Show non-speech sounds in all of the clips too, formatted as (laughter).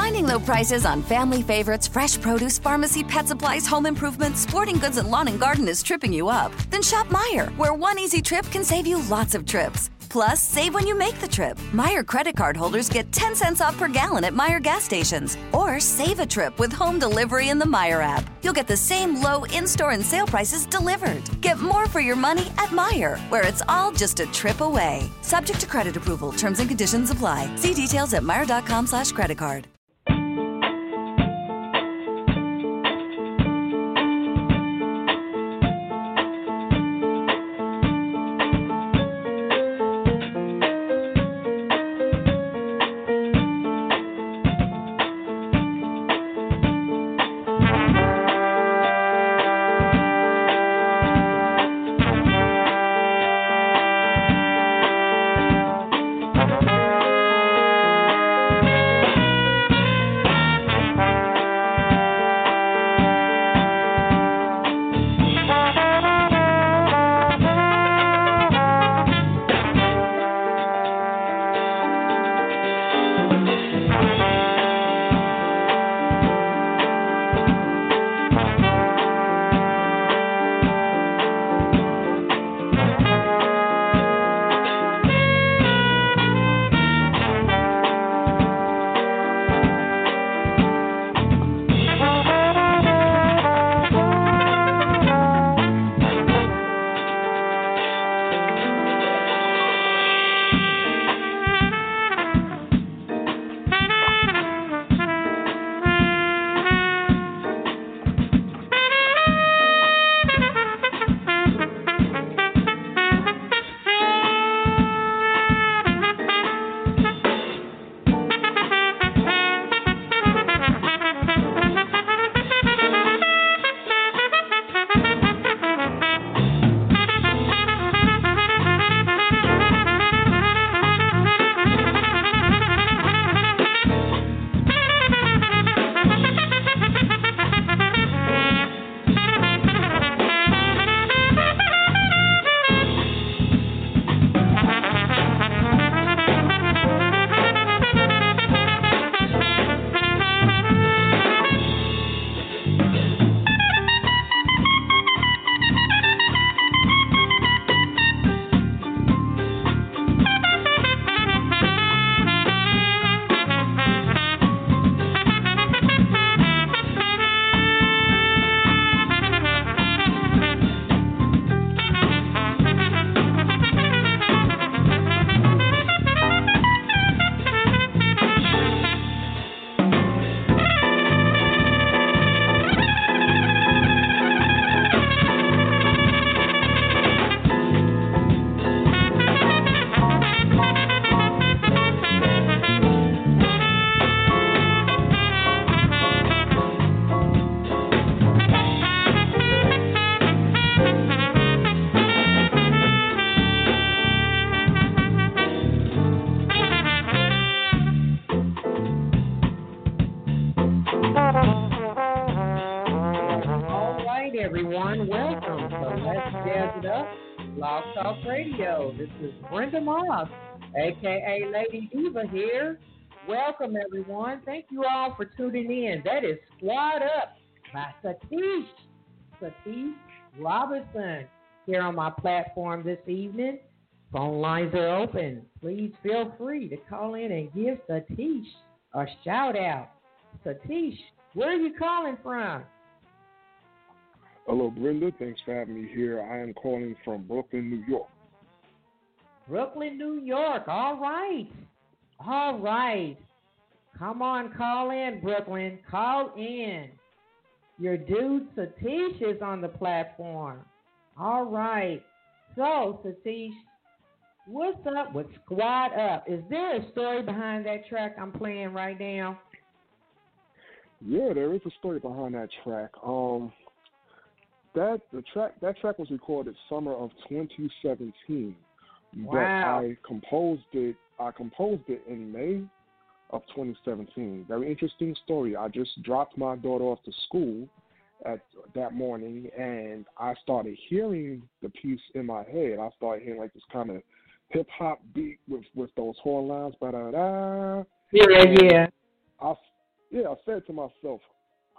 Finding low prices on family favorites, fresh produce, pharmacy, pet supplies, home improvement, sporting goods, and lawn and garden is tripping you up? Then shop Meijer, where one easy trip can save you lots of trips. Plus, save when you make the trip. Meijer credit card holders get 10 cents off per gallon at Meijer gas stations. Or save a trip with home delivery in the Meijer app. You'll get the same low in store and sale prices delivered. Get more for your money at Meijer, where it's all just a trip away. Subject to credit approval, terms and conditions apply. See details at Meijer.com slash credit card. Is Brenda Moss, aka Lady Diva here. Welcome, everyone. Thank you all for tuning in. That is Squad Up by Satish, Satish Robertson here on my platform this evening. Phone lines are open. Please feel free to call in and give Satish a shout out. Satish, where are you calling from? Hello, Brenda. Thanks for having me here. I am calling from Brooklyn, New York. Brooklyn, New York. All right. All right. Come on, call in, Brooklyn. Call in. Your dude Satish is on the platform. All right. So, Satish, what's up with Squad Up? Is there a story behind that track I'm playing right now? Yeah, there is a story behind that track. Um, that the track that track was recorded summer of 2017, but I composed it. I composed it in May of 2017. Very interesting story. I just dropped my daughter off to school at that morning, and I started hearing the piece in my head. I started hearing like this kind of hip hop beat with with those horn lines, ba da da. Yeah, yeah. I yeah, I said to myself,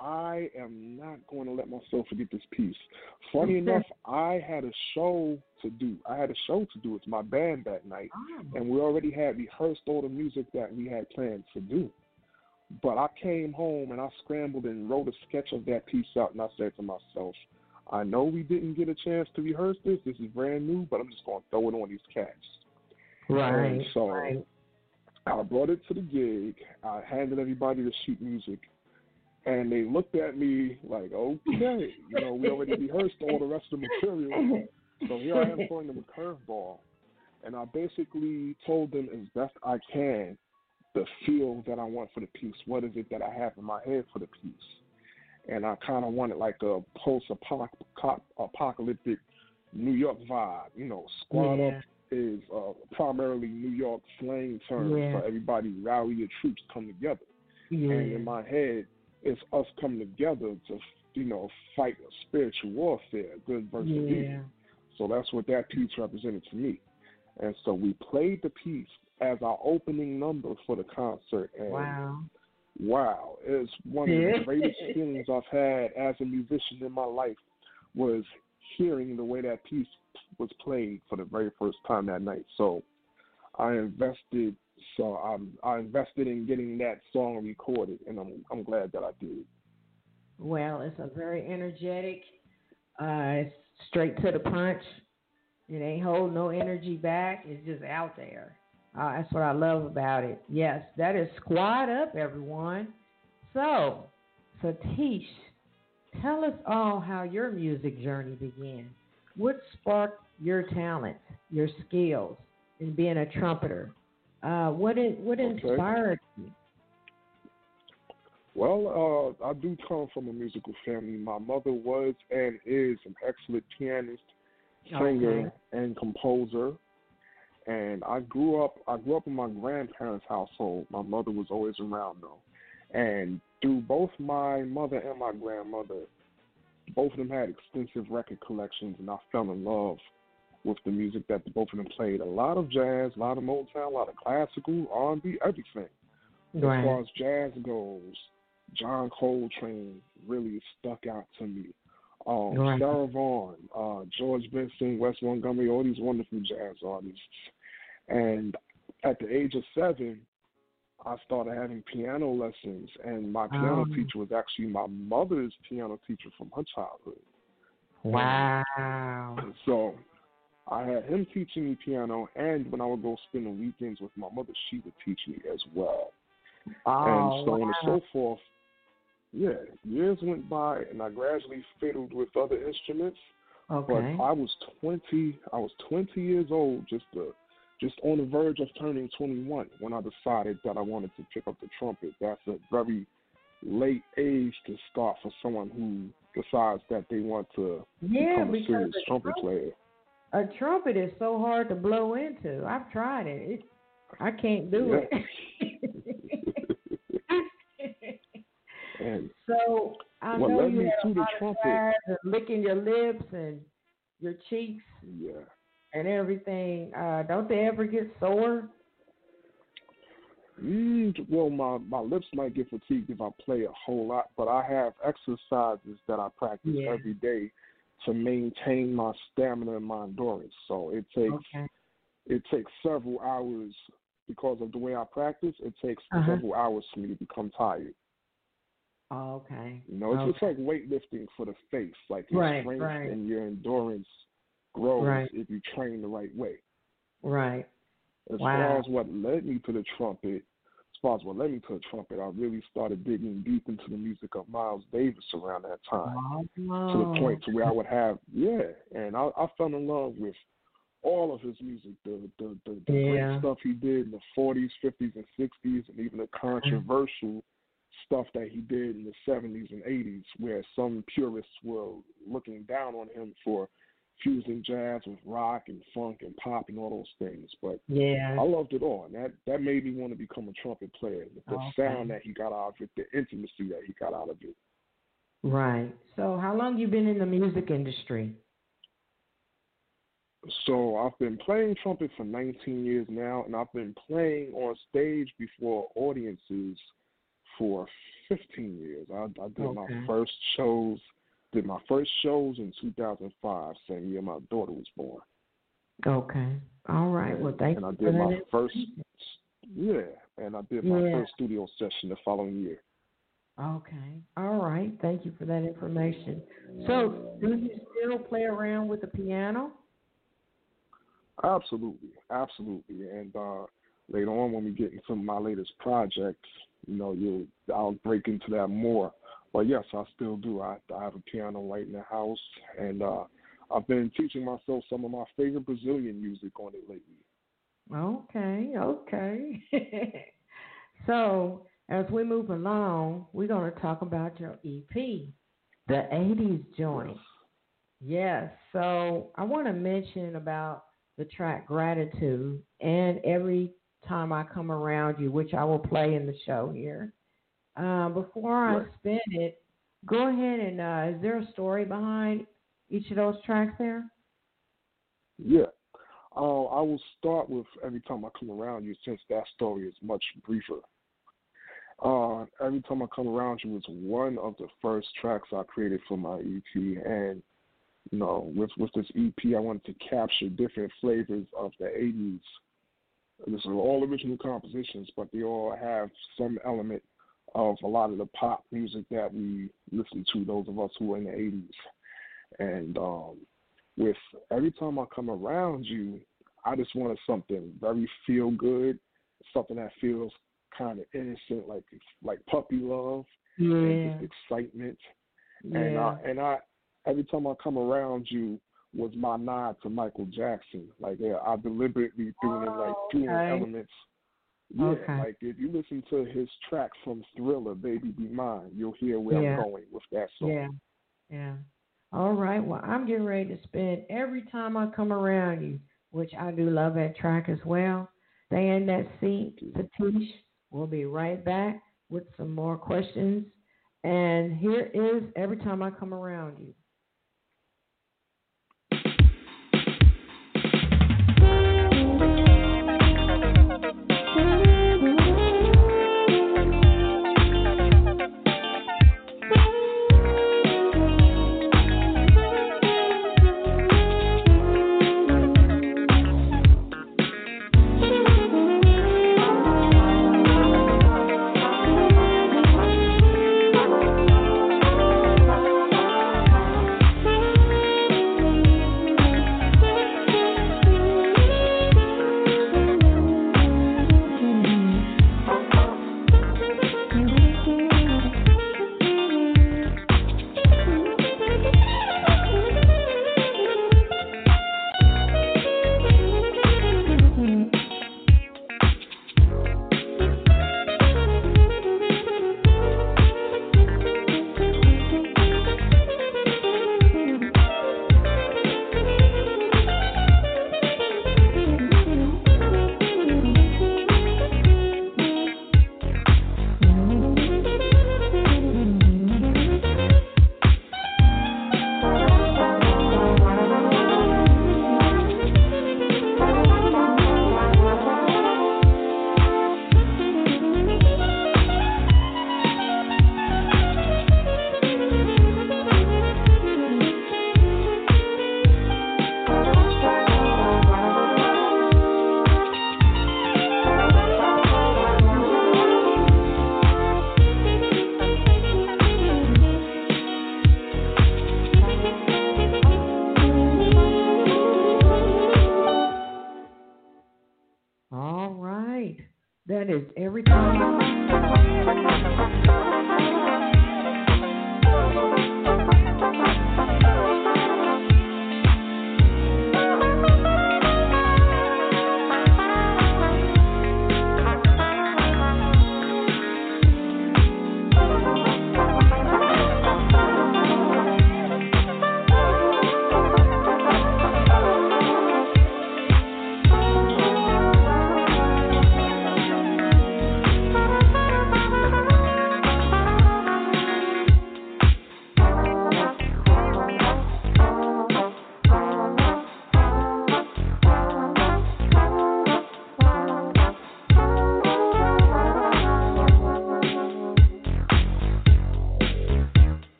I am not going to let myself forget this piece. Funny (laughs) enough, I had a show to do. I had a show to do with my band that night, Oh. and we already had rehearsed all the music that we had planned to do. But I came home and I scrambled and wrote a sketch of that piece out, and I said to myself, I know we didn't get a chance to rehearse this. This is brand new, but I'm just going to throw it on these cats. Right. And so right. I brought it to the gig. I handed everybody the sheet music, and they looked at me like, "Okay, you know, we already rehearsed all the rest of the material, so here I am throwing them a curveball." And I basically told them as best I can the feel that I want for the piece. What is it that I have in my head for the piece? And I kind of wanted like a post-apocalyptic New York vibe, you know, squad yeah. up is uh, primarily New York slang term Yeah. for everybody rally your troops, come together. Yeah. And in my head, it's us coming together to, you know, fight a spiritual warfare, good versus yeah. evil. So that's what that piece represented to me. And so we played the piece as our opening number for the concert. And Wow. wow, it's one of the greatest (laughs) feelings I've had as a musician in my life was hearing the way that piece was played for the very first time that night. So I invested so I'm I invested in getting that song recorded and I'm I'm glad that I did. Well, it's a very energetic, uh, straight to the punch. It ain't holding no energy back. It's just out there. Uh, that's what I love about it. Yes, that is Squad Up, everyone. So, Satish, tell us all how your music journey began. What sparked your talent, your skills in being a trumpeter? Uh, what it, what Okay. inspired you? Well, uh, I do come from a musical family. My mother was and is an excellent pianist, singer, Okay. and composer. And I grew up. I grew up in my grandparents' household. My mother was always around though, and through both my mother and my grandmother, both of them had extensive record collections, and I fell in love with the music that both of them played. A lot of jazz, a lot of Motown, a lot of classical, R&B, everything. As far as jazz goes, John Coltrane really stuck out to me. Um, Right. Sarah Vaughan, uh, George Benson, Wes Montgomery, all these wonderful jazz artists. And at the age of seven, I started having piano lessons, and my piano Oh. teacher was actually my mother's piano teacher from her childhood. Wow. So I had him teaching me piano, and when I would go spend the weekends with my mother, she would teach me as well Oh, and so on and so forth. Yeah, years went by, and I gradually fiddled with other instruments. Okay. But I was twenty. I was twenty years old, just uh just on the verge of turning twenty-one, when I decided that I wanted to pick up the trumpet. That's a very late age to start for someone who decides that they want to yeah, become a serious trumpet, player. A trumpet is so hard to blow into. I've tried it. it I can't do it. (laughs) And (laughs) so I What know you had to a lot of and licking your lips and your cheeks yeah. and everything. Uh, don't they ever get sore? Mm, well, my, my lips might get fatigued if I play a whole lot, but I have exercises that I practice Yeah. every day to maintain my stamina and my endurance. So it takes Okay. it takes several hours because of the way I practice. It takes Uh-huh. several hours for me to become tired. Oh, okay. You know, it's okay. just like weightlifting for the face. Like your Right, strength right. and your endurance grows Right. if you train the right way. right. As Wow. far as what led me to the trumpet, as what led me the trumpet, I really started digging deep into the music of Miles Davis around that time. Oh, To the point to where I would have yeah, and I, I fell in love with all of his music, the the, the, the Yeah. great stuff he did in the forties, fifties and sixties and even the controversial stuff that he did in the seventies and eighties where some purists were looking down on him for fusing jazz with rock and funk and pop and all those things. But yeah. I loved it all, and that that made me want to become a trumpet player. The Okay. sound that he got out of it, the intimacy that he got out of it. Right. So, how long you been in the music industry? So I've been playing trumpet for 19 years now, and I've been playing on stage before audiences for 15 years. I, I did okay. my first shows, did my first shows in 2005, same year my daughter was born. Okay. All right. Well, thank and you. And I did my first, yeah, and I did my yeah. first studio session the following year. Okay. All right. Thank you for that information. So, do you still play around with the piano? Absolutely, absolutely. And uh, later on, when we get into my latest projects, you know, you'll I'll break into that more. But yes, I still do. I, I have a piano right in the house, and uh, I've been teaching myself some of my favorite Brazilian music on it lately. Okay, okay. (laughs) so as we move along, we're going to talk about your EP, the 80s joint. Yes. yes. So I want to mention about the track Gratitude and every time I come around you, which I will play in the show here. Uh, before I spin it, go ahead and uh, is there a story behind each of those tracks there? Yeah. Uh, I will start with every time I come around you, since that story is much briefer. Uh, every time I come around you is one of the first tracks I created for my EP, and you know, with with this EP, I wanted to capture different flavors of the '80s. This are all original compositions, but they all have some element of a lot of the pop music that we listen to. Those of us who were in the '80s, and um, with every time I come around you, I just wanted something very feel good, something that feels kind of innocent, like like puppy love yeah. and just excitement. Yeah. And I and I every time I come around you was my nod to Michael Jackson. Like yeah, I deliberately threw in like threw in elements. Yeah, okay. like if you listen to his track from Thriller, "Baby Be Mine," you'll hear where yeah. I'm going with that song. Yeah, yeah. All right. Well, I'm getting ready to spend every time I come around you, which I do love that track as well. Stay in that seat, Satish. We'll be right back with some more questions. And here is Every Time I Come Around You.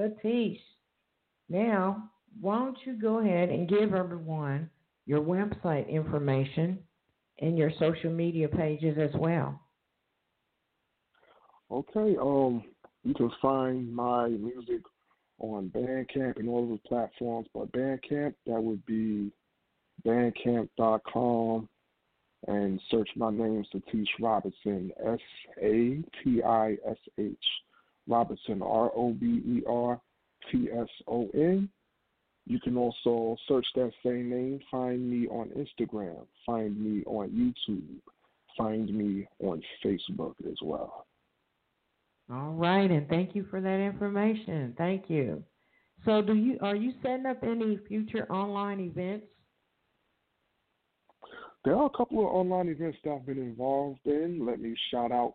Satish. Now, why don't you go ahead and give everyone your website information and your social media pages as well? Okay, um, you can find my music on Bandcamp and all of the platforms, but Bandcamp, that would be bandcamp.com and search my name, Satish Robertson, S A T I S H Robertson, R O B E R T S O N. You can also search that same name, find me on Instagram, find me on YouTube, find me on Facebook as well. All right, and thank you for that information. Thank you. So, do you are you setting up any future online events there are a couple of online events that I've been involved in. Let me shout out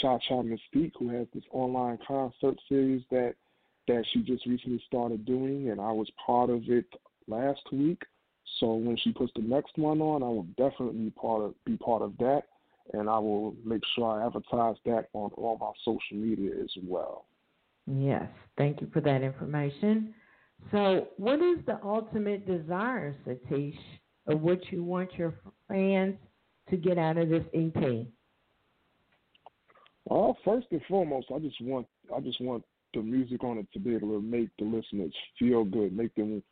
Cha Cha Mystique, who has this online concert series that that she just recently started doing, and I was part of it last week. So when she puts the next one on, I will definitely be part of be part of that, and I will make sure I advertise that on all my social media as well. Yes, thank you for that information. So, what is the ultimate desire, Satish, of what you want your fans to get out of this EP? Well, first and foremost, I just want I just want the music on it to be able to make the listeners feel good, make them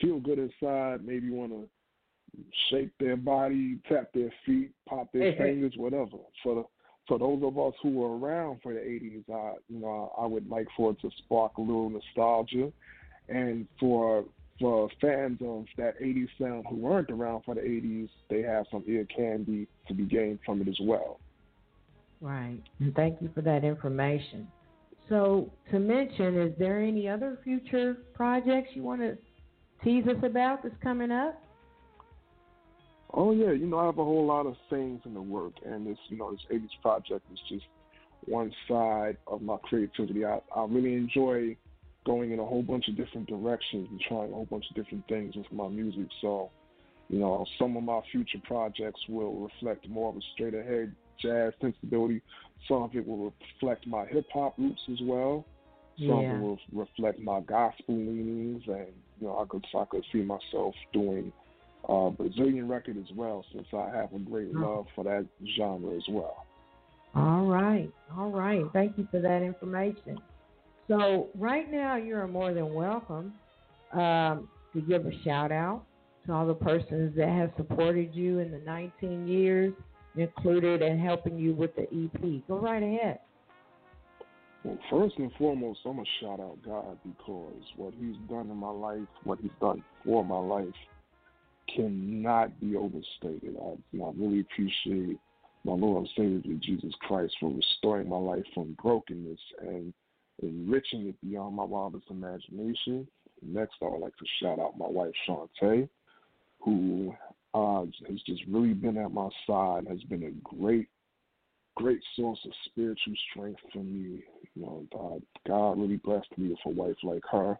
feel good inside, maybe want to shake their body, tap their feet, pop their fingers, whatever. For the for those of us who were around for the '80s, I you know I would like for it to spark a little nostalgia, and for for fans of that 80s sound who weren't around for the 80s, they have some ear candy to be gained from it as well. Right. And thank you for that information. So, to mention, is there any other future projects you want to tease us about that's coming up? Oh yeah, you know I have a whole lot of things in the work, and this you know this '80s project is just one side of my creativity. I I really enjoy going in a whole bunch of different directions and trying a whole bunch of different things with my music. So, you know, some of my future projects will reflect more of a straight ahead jazz sensibility. Some of it will reflect my hip hop roots as well. Some yeah. of it will reflect my gospel leanings, and you know, I could I could see myself doing a Brazilian record as well, since I have a great love for that genre as well. All right, all right. Thank you for that information. So right now, you are more than welcome um, to give a shout out to all the persons that have supported you in the 19 years, included in helping you with the EP. Go right ahead. Well, first and foremost, I'm gonna shout out God because what He's done in my life, what He's done for my life, cannot be overstated. I, I really appreciate my Lord and Savior Jesus Christ for restoring my life from brokenness and enriching it beyond my wildest imagination. Next, I would like to shout out my wife, Shantae, who uh, has just really been at my side, has been a great, great source of spiritual strength for me. You know, God, God really blessed me with a wife like her.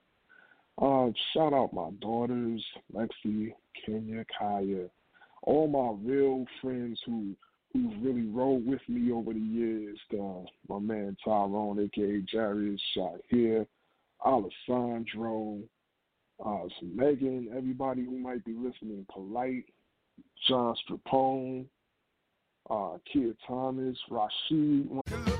Uh, shout out my daughters, Lexi, Kenya, Kaya, all my real friends who who's really rolled with me over the years. Uh, my man Tyrone, aka Jarius, shot here. Alessandro, uh, Megan, everybody who might be listening, Polite, John Strapone, uh, Kia Thomas, Rashid.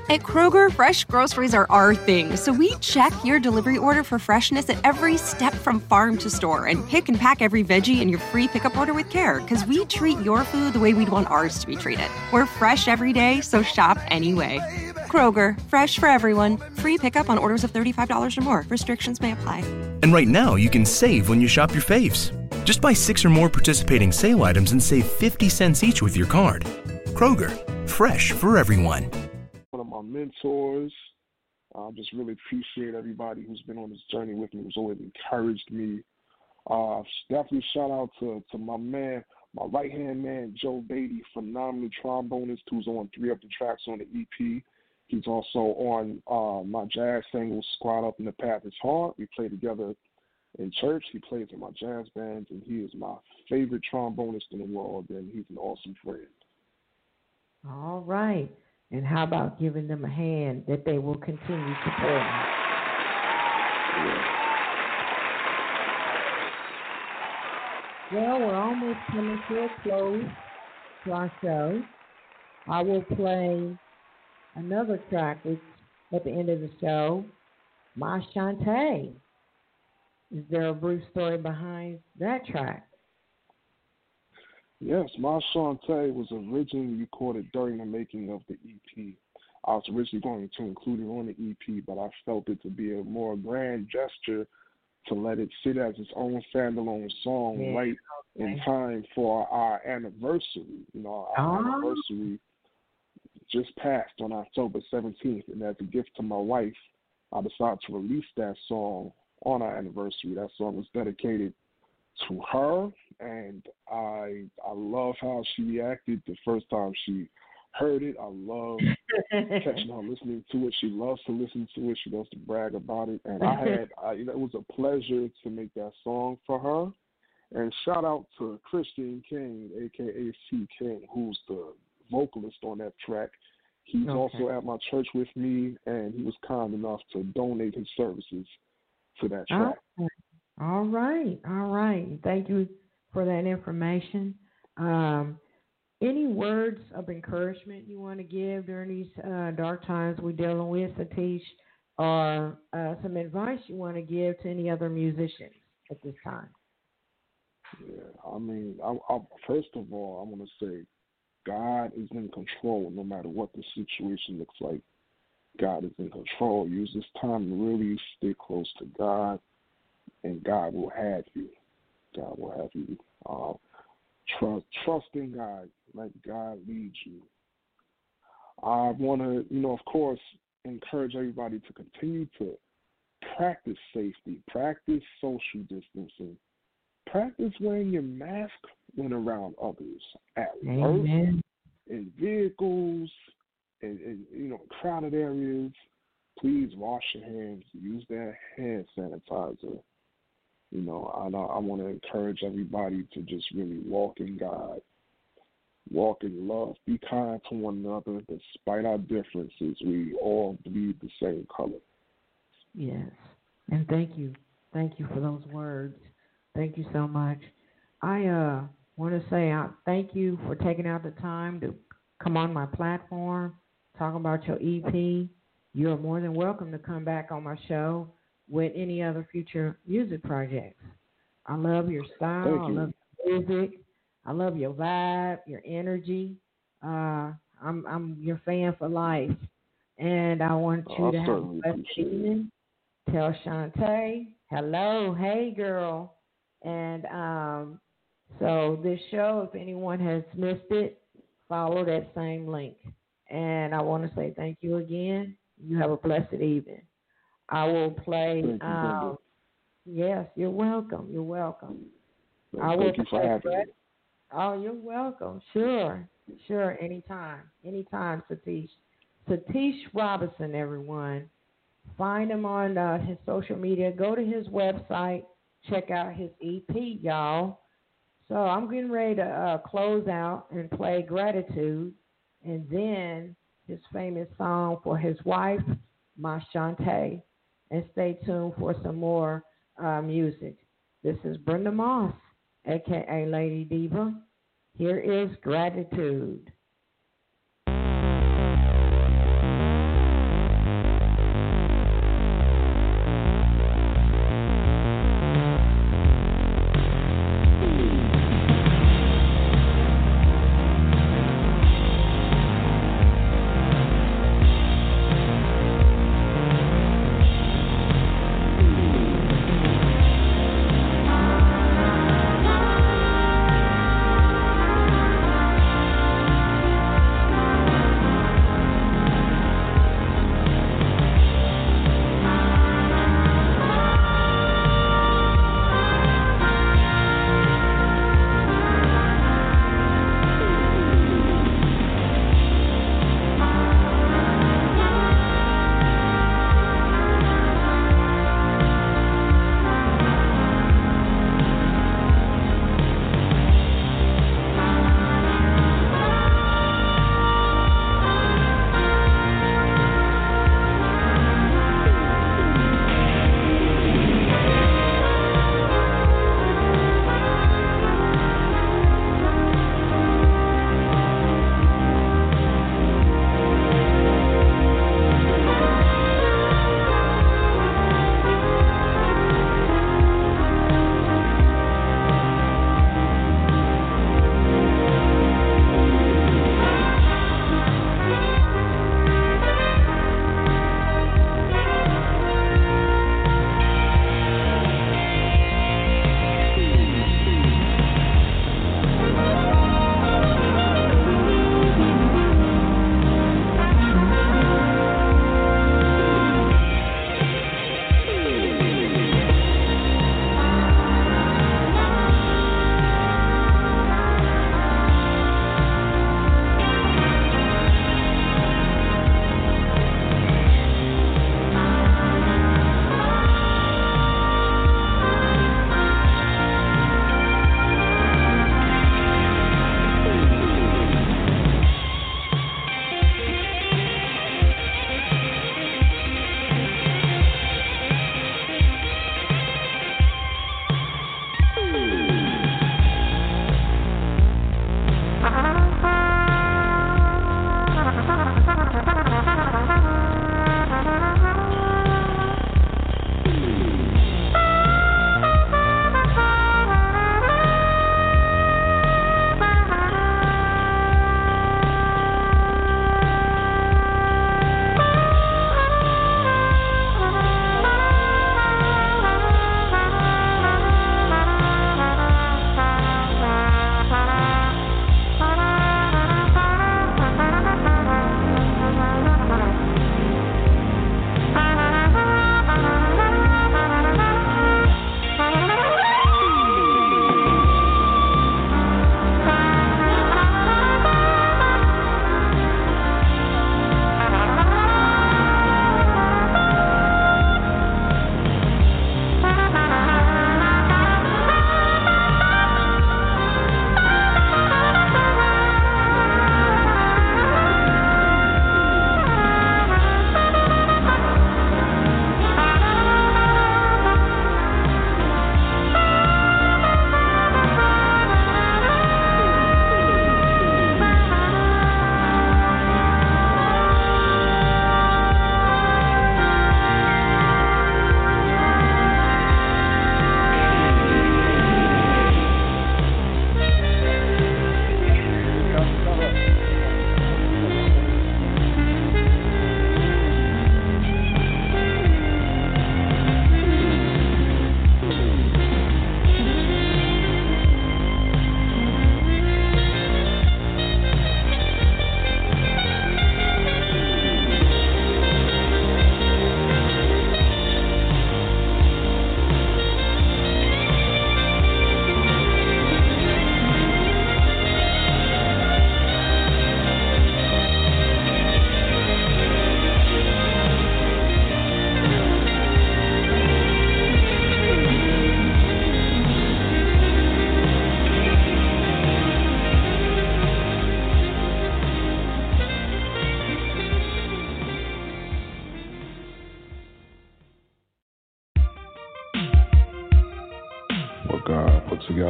At Kroger, fresh groceries are our thing, so we check your delivery order for freshness at every step from farm to store and pick and pack every veggie in your free pickup order with care because we treat your food the way we'd want ours to be treated. We're fresh every day, so shop anyway. Kroger, fresh for everyone. Free pickup on orders of $35 or more. Restrictions may apply. And right now, you can save when you shop your faves. Just buy six or more participating sale items and save 50 cents each with your card. Kroger, fresh for everyone. One of my mentors. I just really appreciate everybody who's been on this journey with me, who's always encouraged me. Uh, definitely shout out to, to my man, my right hand man, Joe Beatty, phenomenal trombonist who's on three of the tracks on the EP. He's also on uh, my jazz single, Squad Up in the Path is Hard. We play together in church. He plays in my jazz bands, and he is my favorite trombonist in the world, and he's an awesome friend. All right. And how about giving them a hand that they will continue supporting? Well, we're almost coming to a close to our show. I will play another track which, at the end of the show, My Shantae. Is there a brief story behind that track? Yes, My Shantae was originally recorded during the making of the EP. I was originally going to include it on the EP, but I felt it to be a more grand gesture to let it sit as its own standalone song yeah, right okay. in time for our anniversary. You know, our oh. anniversary just passed on October 17th, and as a gift to my wife, I decided to release that song on our anniversary. That song was dedicated to her, and I I love how she reacted the first time she heard it. I love (laughs) catching her listening to it. She loves to listen to it. She loves to brag about it. And I had, (laughs) I, you know, it was a pleasure to make that song for her. And shout out to Christian King, aka C King, who's the vocalist on that track. He's okay. also at my church with me, and he was kind enough to donate his services to that track. All right, all right. Thank you for that information. Um, any words of encouragement you want to give during these uh, dark times we're dealing with, Satish, or uh, some advice you want to give to any other musicians at this time? Yeah, I mean, I, I, first of all, I want to say God is in control no matter what the situation looks like. God is in control. Use this time to really stay close to God, and God will have you. God will have you. Uh, trust, trust in God. Let God lead you. I want to, you know, of course, encourage everybody to continue to practice safety, practice social distancing, practice wearing your mask when around others at work, in vehicles, you know crowded areas. Please wash your hands. Use that hand sanitizer. You know, I I want to encourage everybody to just really walk in God, walk in love, be kind to one another. Despite our differences, we all bleed the same color. Yes, and thank you, thank you for those words. Thank you so much. I uh, want to say uh, thank you for taking out the time to come on my platform, talk about your EP. You're more than welcome to come back on my show with any other future music projects. I love your style. You. I love your music. I love your vibe, your energy. Uh, I'm I'm your fan for life, and I want you oh, to have a blessed evening. Tell Shantae hello, hey girl, and um, so this show, if anyone has missed it, follow that same link. And I want to say thank you again. You have a blessed evening. I will play. You, um, yes, you're welcome. You're welcome. Thank I will you for having me. Oh, you're welcome. Sure, sure. Anytime, anytime, Satish. Satish Robertson, everyone. Find him on uh, his social media. Go to his website. Check out his EP, y'all. So I'm getting ready to uh, close out and play Gratitude, and then his famous song for his wife, Ma Shantae. And stay tuned for some more uh, music. This is Brenda Moss, aka Lady Diva. Here is Gratitude.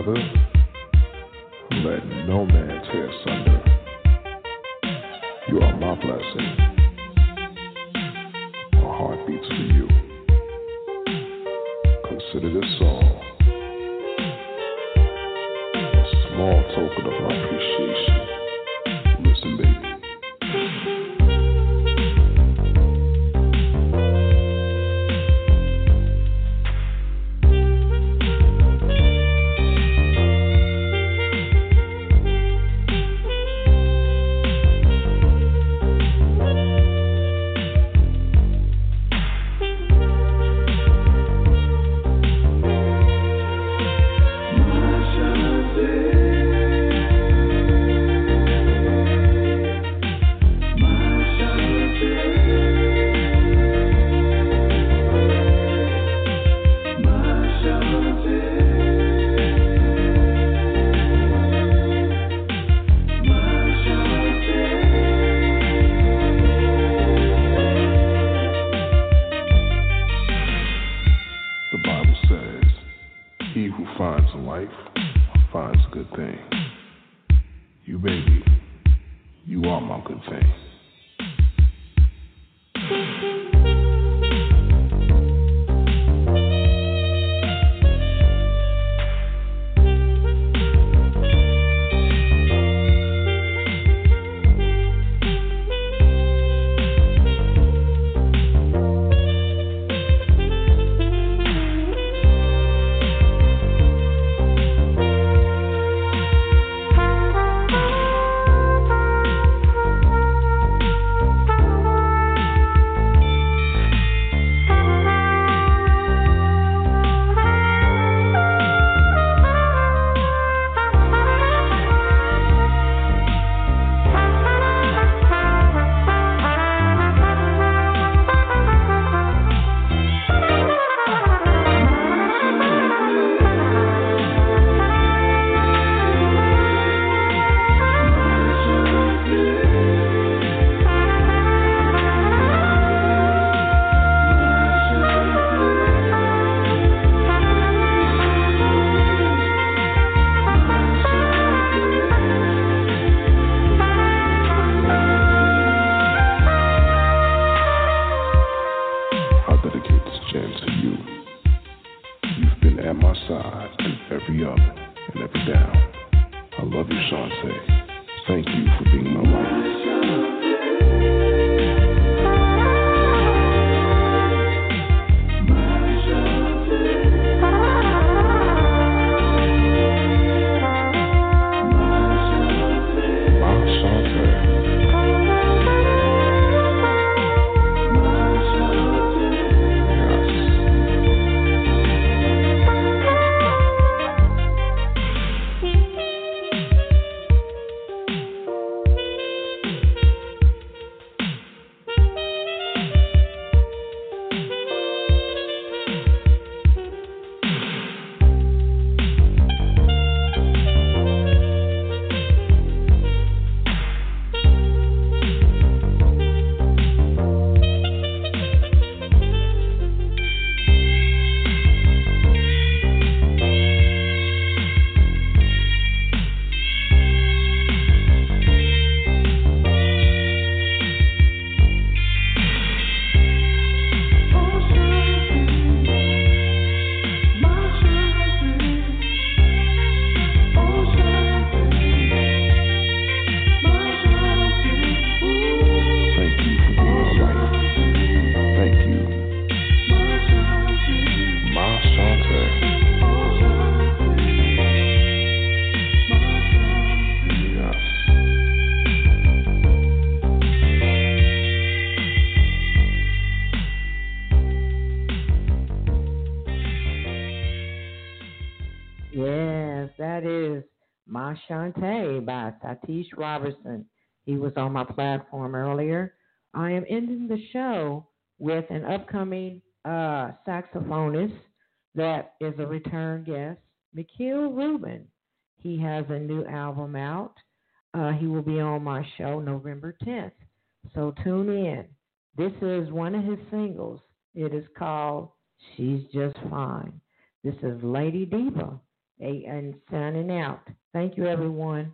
Let no man tear asunder. You are my blessing. My heart beats for you. Consider this song a small token of my appreciation. Satish Robertson. He was on my platform earlier. I am ending the show with an upcoming uh, saxophonist that is a return guest, Mikhail Rubin. He has a new album out. Uh, he will be on my show November 10th. So tune in. This is one of his singles. It is called She's Just Fine. This is Lady Diva and signing out. Thank you, everyone.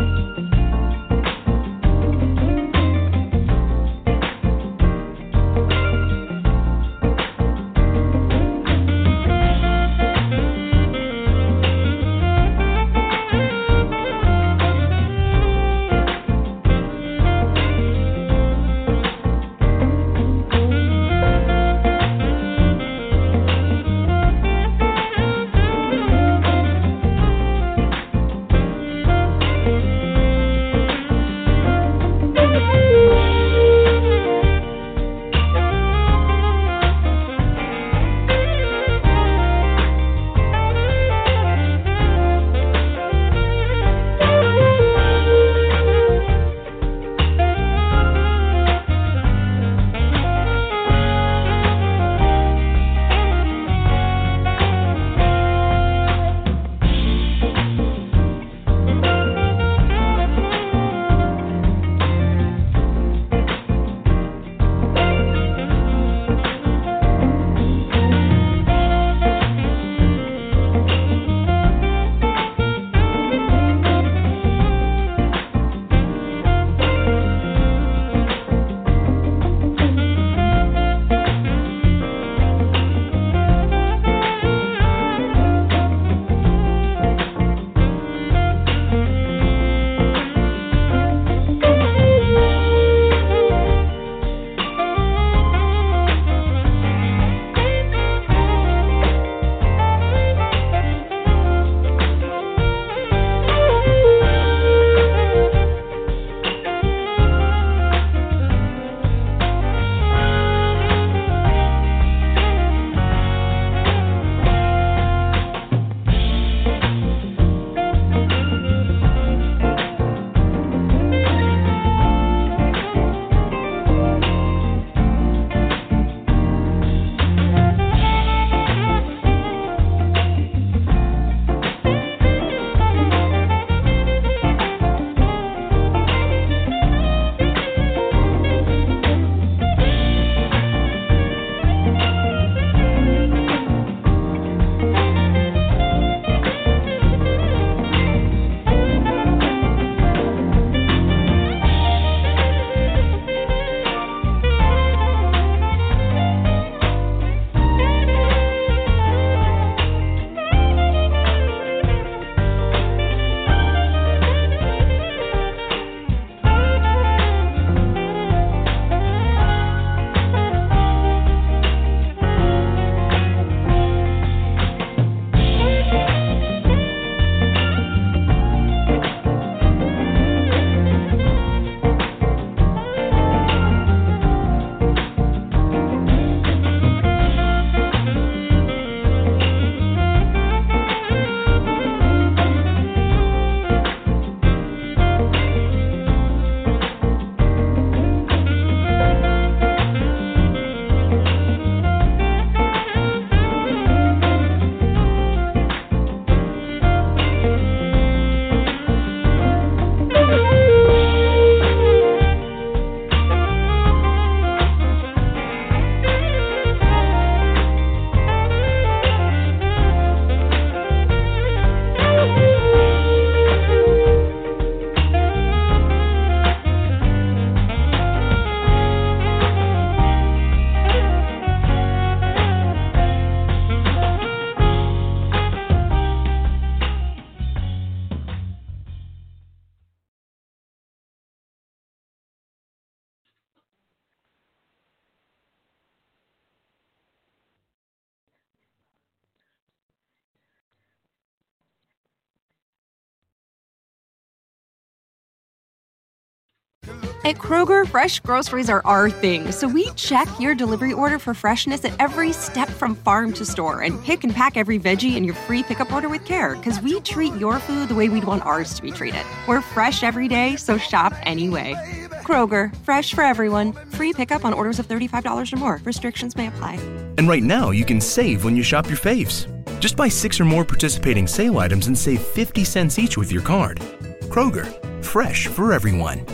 At Kroger, fresh groceries are our thing, so we check your delivery order for freshness at every step from farm to store and pick and pack every veggie in your free pickup order with care because we treat your food the way we'd want ours to be treated. We're fresh every day, so shop anyway. Kroger, fresh for everyone. Free pickup on orders of $35 or more. Restrictions may apply. And right now, you can save when you shop your faves. Just buy six or more participating sale items and save 50 cents each with your card. Kroger, fresh for everyone.